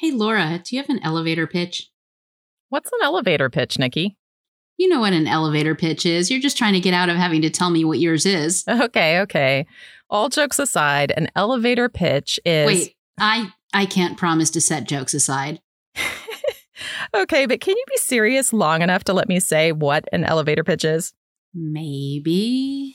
Hey, Laura, do you have an elevator pitch? What's an elevator pitch, Nikki? You know what an elevator pitch is. You're just trying to get out of having to tell me what yours is. Okay, okay. All jokes aside, an elevator pitch is Wait, I I can't promise to set jokes aside. okay, but can you be serious long enough to let me say what an elevator pitch is? Maybe.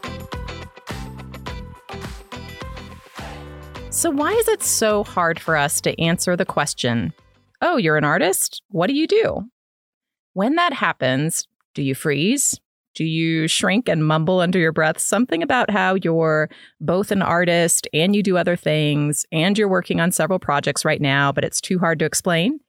So, why is it so hard for us to answer the question, Oh, you're an artist? What do you do? When that happens, do you freeze? Do you shrink and mumble under your breath something about how you're both an artist and you do other things and you're working on several projects right now, but it's too hard to explain?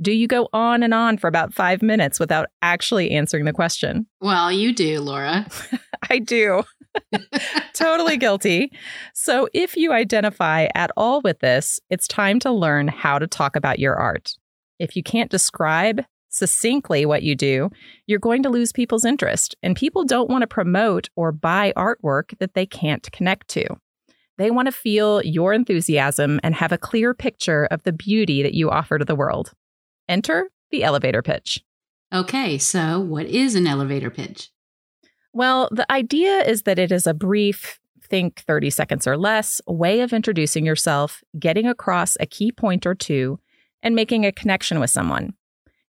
Do you go on and on for about five minutes without actually answering the question? Well, you do, Laura. I do. totally guilty. So, if you identify at all with this, it's time to learn how to talk about your art. If you can't describe succinctly what you do, you're going to lose people's interest, and people don't want to promote or buy artwork that they can't connect to. They want to feel your enthusiasm and have a clear picture of the beauty that you offer to the world. Enter the elevator pitch. Okay, so what is an elevator pitch? Well, the idea is that it is a brief, think 30 seconds or less, way of introducing yourself, getting across a key point or two, and making a connection with someone.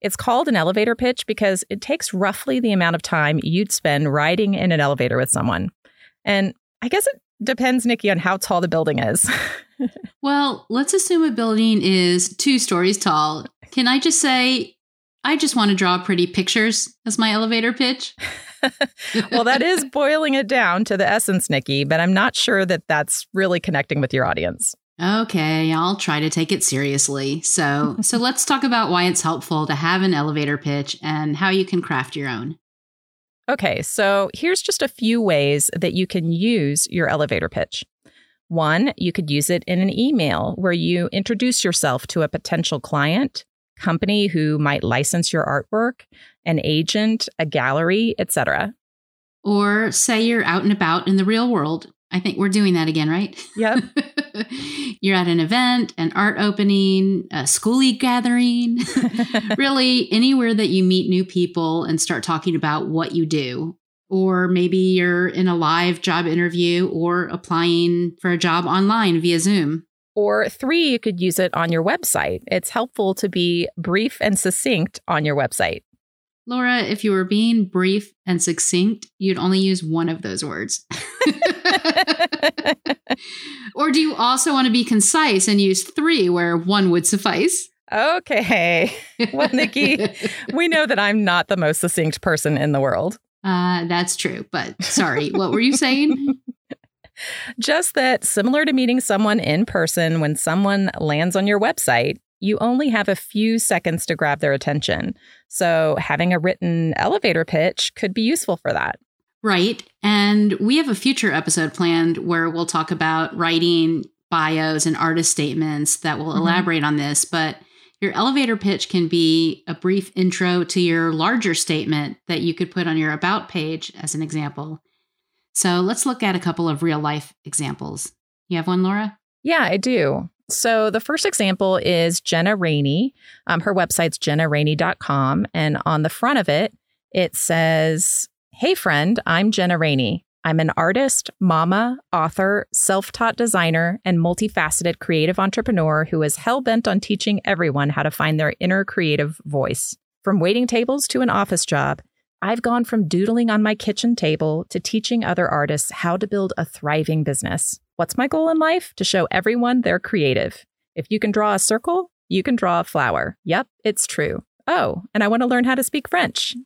It's called an elevator pitch because it takes roughly the amount of time you'd spend riding in an elevator with someone. And I guess it depends, Nikki, on how tall the building is. well, let's assume a building is two stories tall. Can I just say, I just want to draw pretty pictures as my elevator pitch? well, that is boiling it down to the essence, Nikki, but I'm not sure that that's really connecting with your audience. Okay, I'll try to take it seriously. So, so let's talk about why it's helpful to have an elevator pitch and how you can craft your own. Okay, so here's just a few ways that you can use your elevator pitch. One, you could use it in an email where you introduce yourself to a potential client, company who might license your artwork, an agent, a gallery, etc. Or say you're out and about in the real world. I think we're doing that again, right? Yep. you're at an event, an art opening, a schoolie gathering, really anywhere that you meet new people and start talking about what you do. Or maybe you're in a live job interview or applying for a job online via Zoom. Or three, you could use it on your website. It's helpful to be brief and succinct on your website. Laura, if you were being brief and succinct, you'd only use one of those words. or do you also want to be concise and use three where one would suffice? Okay. Well, Nikki, we know that I'm not the most succinct person in the world. Uh, that's true. But sorry, what were you saying? Just that similar to meeting someone in person, when someone lands on your website, you only have a few seconds to grab their attention. So, having a written elevator pitch could be useful for that. Right. And we have a future episode planned where we'll talk about writing bios and artist statements that will mm-hmm. elaborate on this. But your elevator pitch can be a brief intro to your larger statement that you could put on your About page, as an example. So, let's look at a couple of real life examples. You have one, Laura? Yeah, I do. So the first example is Jenna Rainey. Um, her website's jennarainey.com. And on the front of it, it says, Hey, friend, I'm Jenna Rainey. I'm an artist, mama, author, self taught designer, and multifaceted creative entrepreneur who is hell bent on teaching everyone how to find their inner creative voice. From waiting tables to an office job, I've gone from doodling on my kitchen table to teaching other artists how to build a thriving business. What's my goal in life? To show everyone they're creative. If you can draw a circle, you can draw a flower. Yep, it's true. Oh, and I want to learn how to speak French.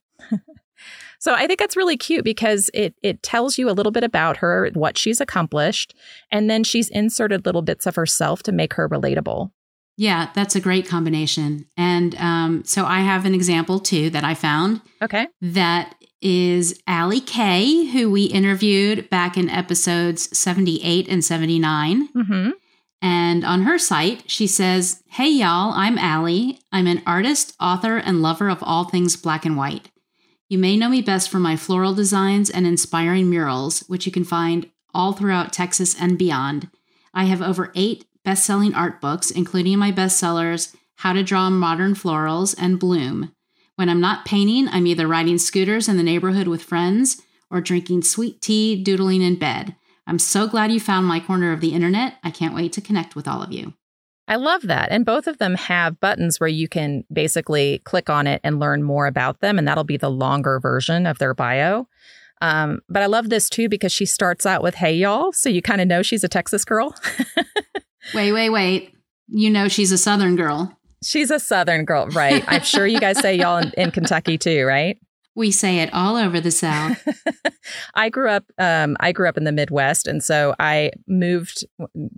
So I think that's really cute because it it tells you a little bit about her, what she's accomplished, and then she's inserted little bits of herself to make her relatable. Yeah, that's a great combination. And um, so I have an example too that I found. Okay. That is Allie Kay, who we interviewed back in episodes 78 and 79. Mm-hmm. And on her site, she says, Hey, y'all, I'm Allie. I'm an artist, author, and lover of all things black and white. You may know me best for my floral designs and inspiring murals, which you can find all throughout Texas and beyond. I have over eight best selling art books, including my bestsellers, How to Draw Modern Florals and Bloom. When I'm not painting, I'm either riding scooters in the neighborhood with friends or drinking sweet tea, doodling in bed. I'm so glad you found my corner of the internet. I can't wait to connect with all of you. I love that. And both of them have buttons where you can basically click on it and learn more about them. And that'll be the longer version of their bio. Um, but I love this too because she starts out with, hey, y'all. So you kind of know she's a Texas girl. wait, wait, wait. You know she's a Southern girl. She's a Southern girl, right? I'm sure you guys say y'all in, in Kentucky too, right? We say it all over the South. I grew up. Um, I grew up in the Midwest, and so I moved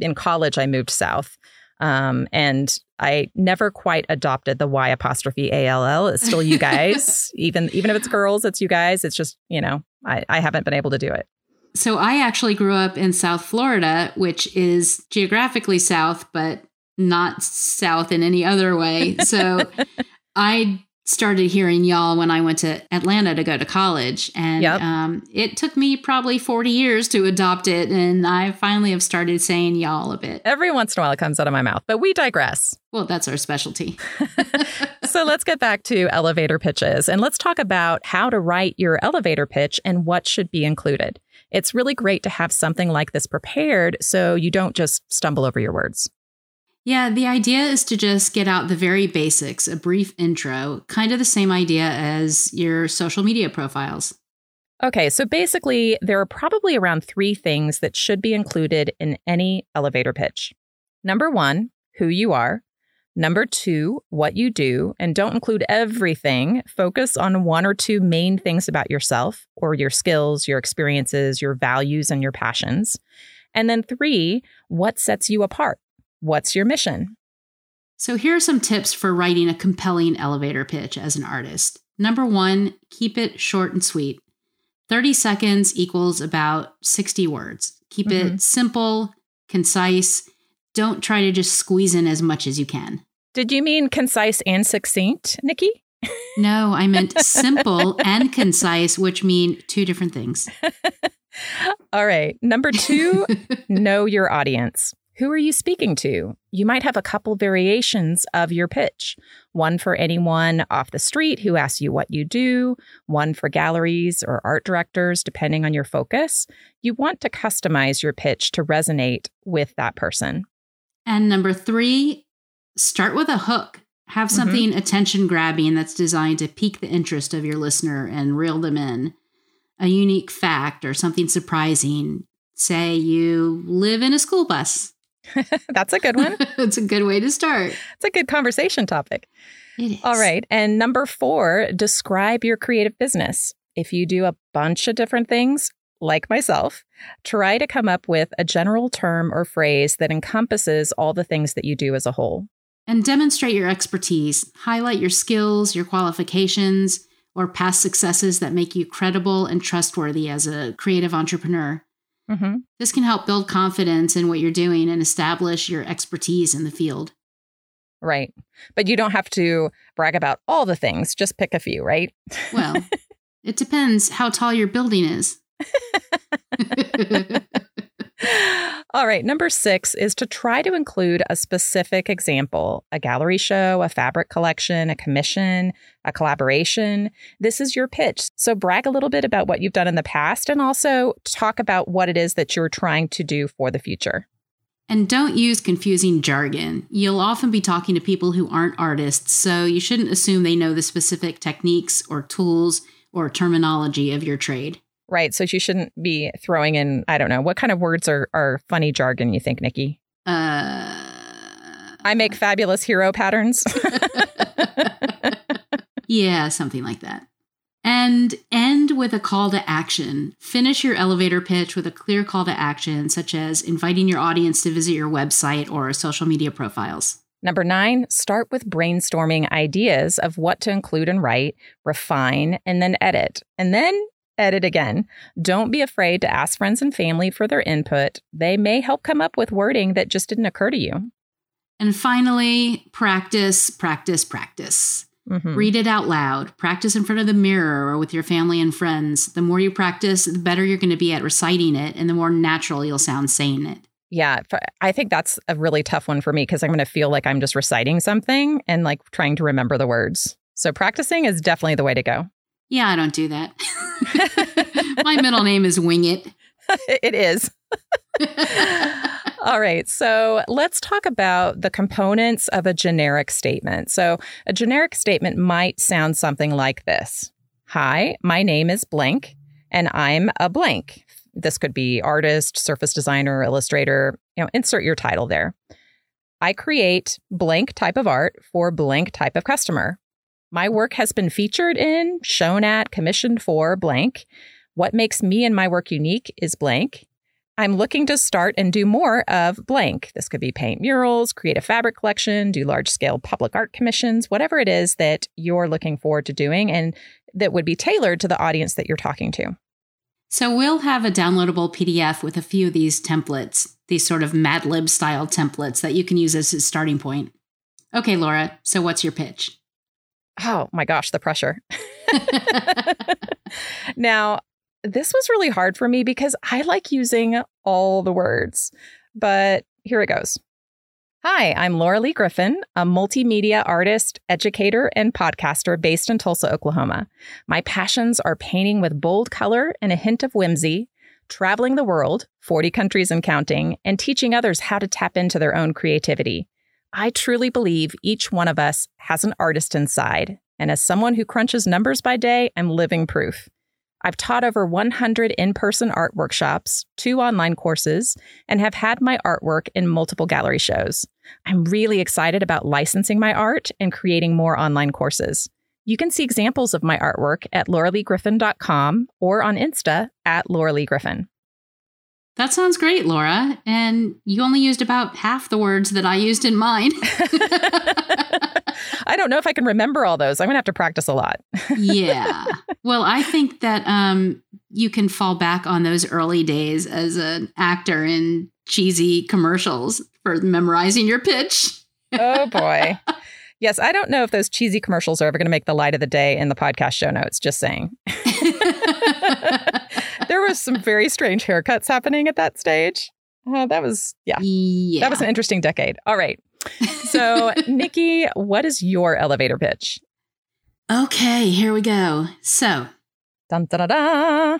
in college. I moved south, um, and I never quite adopted the Y apostrophe A L L. It's still you guys, even even if it's girls, it's you guys. It's just you know, I, I haven't been able to do it. So I actually grew up in South Florida, which is geographically south, but not south in any other way. So I started hearing y'all when I went to Atlanta to go to college. And Yep. um, it took me probably 40 years to adopt it. And I finally have started saying y'all a bit. Every once in a while, it comes out of my mouth, but we digress. Well, that's our specialty. so let's get back to elevator pitches and let's talk about how to write your elevator pitch and what should be included. It's really great to have something like this prepared so you don't just stumble over your words. Yeah, the idea is to just get out the very basics, a brief intro, kind of the same idea as your social media profiles. Okay, so basically, there are probably around three things that should be included in any elevator pitch. Number one, who you are. Number two, what you do. And don't include everything. Focus on one or two main things about yourself or your skills, your experiences, your values, and your passions. And then three, what sets you apart? What's your mission? So, here are some tips for writing a compelling elevator pitch as an artist. Number one, keep it short and sweet. 30 seconds equals about 60 words. Keep Mhm. it simple, concise. Don't try to just squeeze in as much as you can. Did you mean concise and succinct, Nikki? No, I meant simple and concise, which mean two different things. All right. Number two, know your audience. Who are you speaking to? You might have a couple variations of your pitch. One for anyone off the street who asks you what you do, one for galleries or art directors, depending on your focus. You want to customize your pitch to resonate with that person. And number three, start with a hook. Have Mhm. something attention grabbing that's designed to pique the interest of your listener and reel them in. A unique fact or something surprising. Say you live in a school bus. That's a good one. it's a good way to start. It's a good conversation topic. It is. All right. And number four, describe your creative business. If you do a bunch of different things, like myself, try to come up with a general term or phrase that encompasses all the things that you do as a whole. And demonstrate your expertise. Highlight your skills, your qualifications, or past successes that make you credible and trustworthy as a creative entrepreneur. hmm This can help build confidence in what you're doing and establish your expertise in the field. Right. But you don't have to brag about all the things, just pick a few, right? Well, it depends how tall your building is. All right. Number six is to try to include a specific example a gallery show, a fabric collection, a commission, a collaboration. This is your pitch. So brag a little bit about what you've done in the past and also talk about what it is that you're trying to do for the future. and don't use confusing jargon. You'll often be talking to people who aren't artists, so you shouldn't assume they know the specific techniques or tools or terminology of your trade. Right. So you shouldn't be throwing in, I don't know, what kind of words are, are funny jargon, you think, Nikki? Uh, I make fabulous hero patterns. yeah, something like that. And end with a call to action. Finish your elevator pitch with a clear call to action, such as inviting your audience to visit your website or social media profiles. Number nine, start with brainstorming ideas of what to include and write, refine, and then edit. And then edit again. Don't be afraid to ask friends and family for their input. They may help come up with wording that just didn't occur to you. And finally, practice, practice, practice. Mm-hmm. Read it out loud. Practice in front of the mirror or with your family and friends. The more you practice, the better you're going to be at reciting it and the more natural you'll sound saying it. Yeah, I think that's a really tough one for me because I'm going to feel like I'm just reciting something and like trying to remember the words. So practicing is definitely the way to go. Yeah, I don't do that. My middle name is Wing It. it is. All right. So let's talk about the components of a generic statement. So a generic statement might sound something like this Hi, my name is blank, and I'm a blank. This could be artist, surface designer, illustrator, you know, insert your title there. I create blank type of art for blank type of customer. My work has been featured in, shown at, commissioned for blank. What makes me and my work unique is blank. I'm looking to start and do more of blank. This could be paint murals, create a fabric collection, do large scale public art commissions, whatever it is that you're looking forward to doing and that would be tailored to the audience that you're talking to. So we'll have a downloadable PDF with a few of these templates, these sort of Mad Lib style templates that you can use as a starting point. Okay, Laura, so what's your pitch? Oh my gosh, the pressure. now, this was really hard for me because I like using all the words, but here it goes. Hi, I'm Laura Lee Griffin, a multimedia artist, educator, and podcaster based in Tulsa, Oklahoma. My passions are painting with bold color and a hint of whimsy, traveling the world, 40 countries and counting, and teaching others how to tap into their own creativity. I truly believe each one of us has an artist inside, and as someone who crunches numbers by day, I'm living proof. I've taught over 100 in person art workshops, two online courses, and have had my artwork in multiple gallery shows. I'm really excited about licensing my art and creating more online courses. You can see examples of my artwork at lauraleegriffin.com or on Insta at lauraleegriffin. That sounds great, Laura. And you only used about half the words that I used in mine. I don't know if I can remember all those. I'm going to have to practice a lot. yeah. Well, I think that um, you can fall back on those early days as an actor in cheesy commercials for memorizing your pitch. oh, boy. Yes, I don't know if those cheesy commercials are ever going to make the light of the day in the podcast show notes, just saying. There was some very strange haircuts happening at that stage. Uh, that was, yeah, yeah. That was an interesting decade. All right. So, Nikki, what is your elevator pitch? Okay, here we go. So, dun, da, da, da.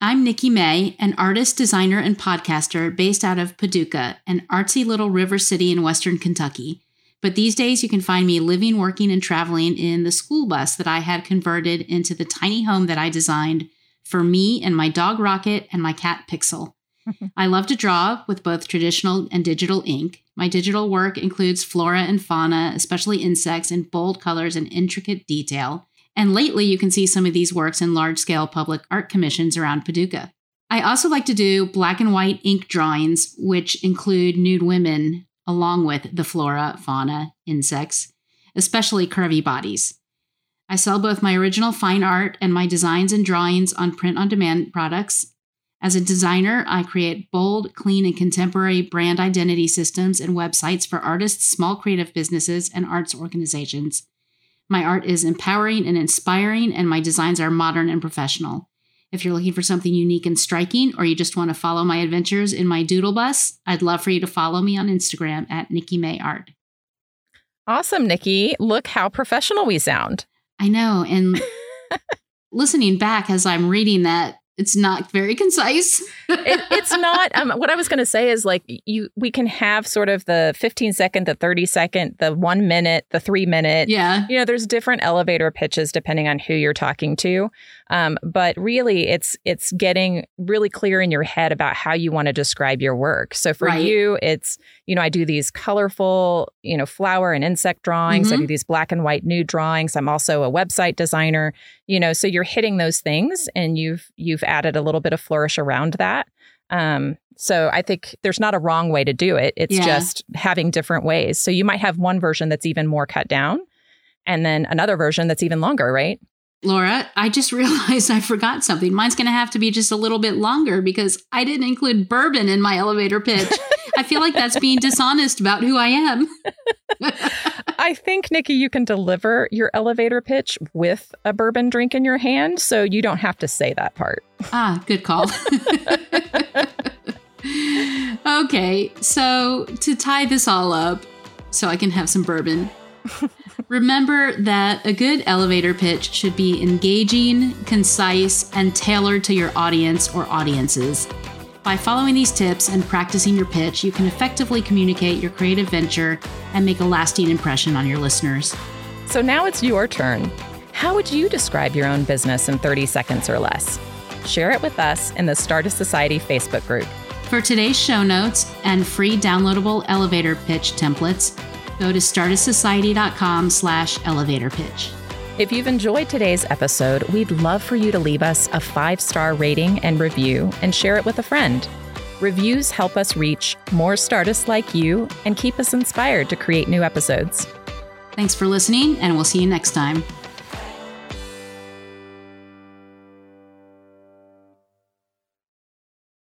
I'm Nikki May, an artist, designer, and podcaster based out of Paducah, an artsy little river city in western Kentucky. But these days, you can find me living, working, and traveling in the school bus that I had converted into the tiny home that I designed for me and my dog Rocket and my cat Pixel. I love to draw with both traditional and digital ink. My digital work includes flora and fauna, especially insects, in bold colors and intricate detail. And lately, you can see some of these works in large scale public art commissions around Paducah. I also like to do black and white ink drawings, which include nude women along with the flora, fauna, insects, especially curvy bodies. I sell both my original fine art and my designs and drawings on print on demand products as a designer, I create bold, clean, and contemporary brand identity systems and websites for artists, small creative businesses, and arts organizations. My art is empowering and inspiring, and my designs are modern and professional. If you're looking for something unique and striking, or you just want to follow my adventures in my doodle bus, I'd love for you to follow me on Instagram at Nikki May Art. Awesome, Nikki. Look how professional we sound. I know. And listening back as I'm reading that, it's not very concise. it, it's not. Um, what I was going to say is like you, we can have sort of the 15 second, the 30 second, the one minute, the three minute. Yeah. You know, there's different elevator pitches depending on who you're talking to. Um, but really, it's it's getting really clear in your head about how you want to describe your work. So for Right. you, it's you know I do these colorful you know flower and insect drawings. I Mhm. do these black and white nude drawings. I'm also a website designer. You know, so you're hitting those things, and you've you've added a little bit of flourish around that. Um, so I think there's not a wrong way to do it. It's Yeah. just having different ways. So you might have one version that's even more cut down, and then another version that's even longer, right? Laura, I just realized I forgot something. Mine's going to have to be just a little bit longer because I didn't include bourbon in my elevator pitch. I feel like that's being dishonest about who I am. I think, Nikki, you can deliver your elevator pitch with a bourbon drink in your hand, so you don't have to say that part. ah, good call. okay, so to tie this all up, so I can have some bourbon. Remember that a good elevator pitch should be engaging, concise, and tailored to your audience or audiences. By following these tips and practicing your pitch, you can effectively communicate your creative venture and make a lasting impression on your listeners. So now it's your turn. How would you describe your own business in 30 seconds or less? Share it with us in the Startist Society Facebook group. For today's show notes and free downloadable elevator pitch templates, go to startistsociety.com slash elevator pitch. If you've enjoyed today's episode, we'd love for you to leave us a five star rating and review and share it with a friend. Reviews help us reach more Startists like you and keep us inspired to create new episodes. Thanks for listening, and we'll see you next time.